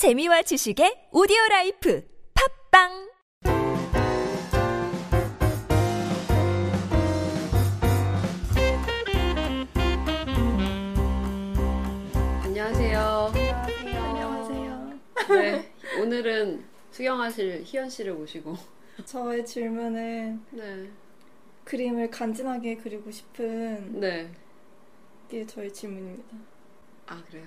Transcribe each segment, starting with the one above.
재미와 지식의 오디오 라이프 팝빵 안녕하세요. 안녕하세요. 네, 오늘은 수경하실 희연 씨를 모시고. 저의 질문은 네, 그림을 간지나게 그리고 싶은 네. 게 저의 질문입니다. 아 그래요.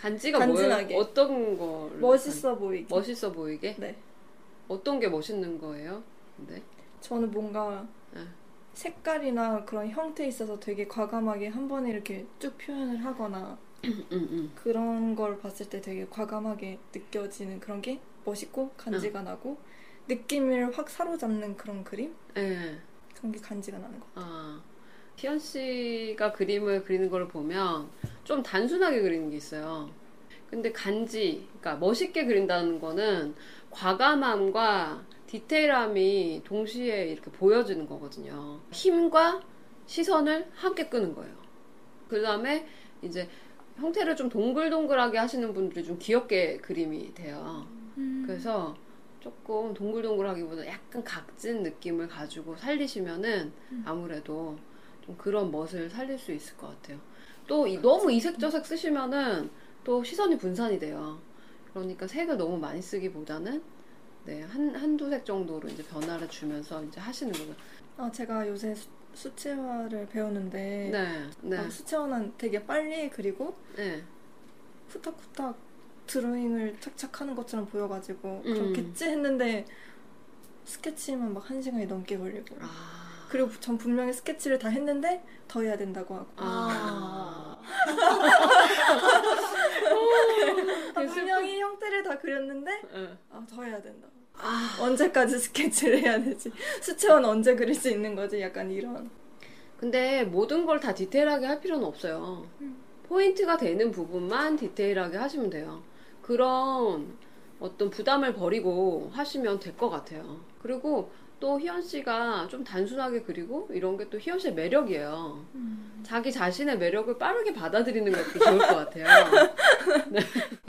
간지가 간지나게. 뭐예요? 어떤 거? 멋있어 보이게. 멋있어 보이게? 네. 어떤 게 멋있는 거예요? 네. 저는 뭔가 네. 색깔이나 그런 형태에 있어서 되게 과감하게 한 번에 이렇게 쭉 표현을 하거나 음, 음. 그런 걸 봤을 때 되게 과감하게 느껴지는 그런 게 멋있고 간지가 나고 느낌을 확 사로잡는 그런 그림? 네. 그런 게 간지가 나는 것 같아요. 아, 희연 씨가 그림을 그리는 걸 보면 좀 단순하게 그리는 게 있어요. 근데 간지, 그러니까 멋있게 그린다는 거는 과감함과 디테일함이 동시에 이렇게 보여지는 거거든요. 힘과 시선을 함께 끄는 거예요. 그 다음에 이제 형태를 좀 동글동글하게 하시는 분들이 좀 귀엽게 그림이 돼요. 그래서 조금 동글동글하기보다 약간 각진 느낌을 가지고 살리시면은 아무래도 좀 그런 멋을 살릴 수 있을 것 같아요. 또 이- 너무 이색저색 쓰시면은 또 시선이 분산이 돼요. 그러니까 색을 너무 많이 쓰기보다는 네, 한, 한두 색 정도로 이제 변화를 주면서 이제 하시는 거죠. 아, 제가 요새 수, 수채화를 배우는데 네, 네, 아, 수채화는 되게 빨리 그리고 네. 후딱후딱 드로잉을 착착 하는 것처럼 보여가지고 음. 그렇겠지 했는데 스케치만 막 한 시간이 넘게 걸리고 아, 그리고 전 분명히 스케치를 다 했는데 더 해야 된다고 하고 아. 아, 분명히 형태를 다 그렸는데 네. 아, 더 해야 된다 아, 언제까지 스케치를 해야 되지 수채화는 언제 그릴 수 있는 거지 약간 이런 근데 모든 걸 다 디테일하게 할 필요는 없어요. 음. 포인트가 되는 부분만 디테일하게 하시면 돼요. 그런 어떤 부담을 버리고 하시면 될 것 같아요. 그리고 또 희연 씨가 좀 단순하게 그리고 이런 게 또 희연 씨의 매력이에요. 자기 자신의 매력을 빠르게 받아들이는 것도 좋을 것 같아요. 네.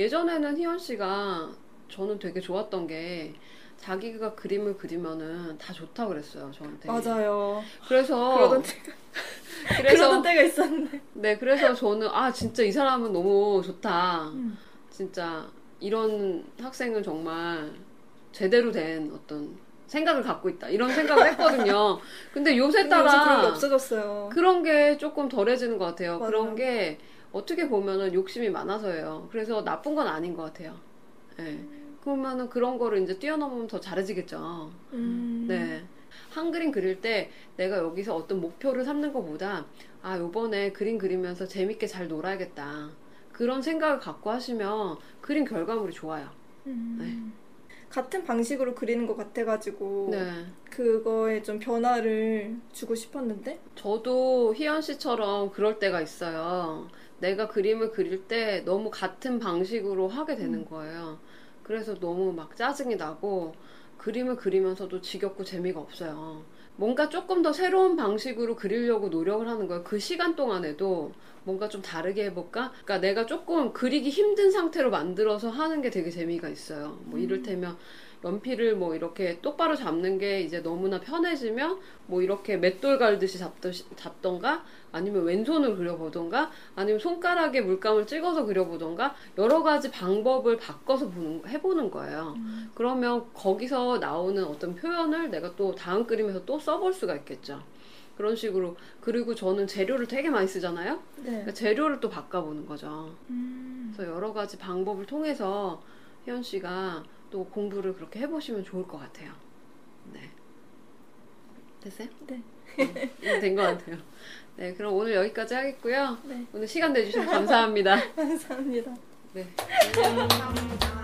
예전에는 희연 씨가 저는 되게 좋았던 게 자기가 그림을 그리면은 다 좋다 그랬어요, 저한테. 맞아요 그래서 그러던, 때, 그래서 그러던 때가 있었는데 네, 그래서 저는 아 진짜 이 사람은 너무 좋다. 음. 진짜 이런 학생은 정말 제대로 된 어떤 생각을 갖고 있다. 이런 생각을 했거든요. 근데 요새 근데 요새 그런 게 따라 없어졌어요 그런 게 조금 덜해지는 것 같아요. 맞아요. 그런 게 어떻게 보면은 욕심이 많아서예요. 그래서 나쁜 건 아닌 것 같아요. 네. 그러면은 그런 거를 이제 뛰어넘으면 더 잘해지겠죠. 음. 네. 한 그림 그릴 때 내가 여기서 어떤 목표를 삼는 것보다 아, 요번에 그림 그리면서 재밌게 잘 놀아야겠다. 그런 생각을 갖고 하시면 그림 결과물이 좋아요. 음. 같은 방식으로 그리는 것 같아가지고 네. 그거에 좀 변화를 주고 싶었는데 저도 희연 씨처럼 그럴 때가 있어요. 내가 그림을 그릴 때 너무 같은 방식으로 하게 되는 거예요. 그래서 너무 막 짜증이 나고 그림을 그리면서도 지겹고 재미가 없어요. 뭔가 조금 더 새로운 방식으로 그리려고 노력을 하는 거예요. 그 시간 동안에도 뭔가 좀 다르게 해볼까? 그러니까 내가 조금 그리기 힘든 상태로 만들어서 하는 게 되게 재미가 있어요. 뭐 이를테면 연필을 뭐 이렇게 똑바로 잡는 게 이제 너무나 편해지면 뭐 이렇게 맷돌 갈듯이 잡듯이, 잡던가 아니면 왼손을 그려보던가 아니면 손가락에 물감을 찍어서 그려보던가 여러 가지 방법을 바꿔서 보는, 해보는 거예요. 그러면 거기서 나오는 어떤 표현을 내가 또 다음 그림에서 또 써볼 수가 있겠죠. 그런 식으로 그리고 저는 재료를 되게 많이 쓰잖아요. 네. 그러니까 재료를 또 바꿔보는 거죠. 음. 그래서 여러 가지 방법을 통해서 혜연 씨가 또 공부를 그렇게 해보시면 좋을 것 같아요. 네. 됐어요? 네. 된것 같아요. 네, 그럼 오늘 여기까지 하겠고요. 네. 오늘 시간 내주셔서 감사합니다. 감사합니다. 네. 감사합니다.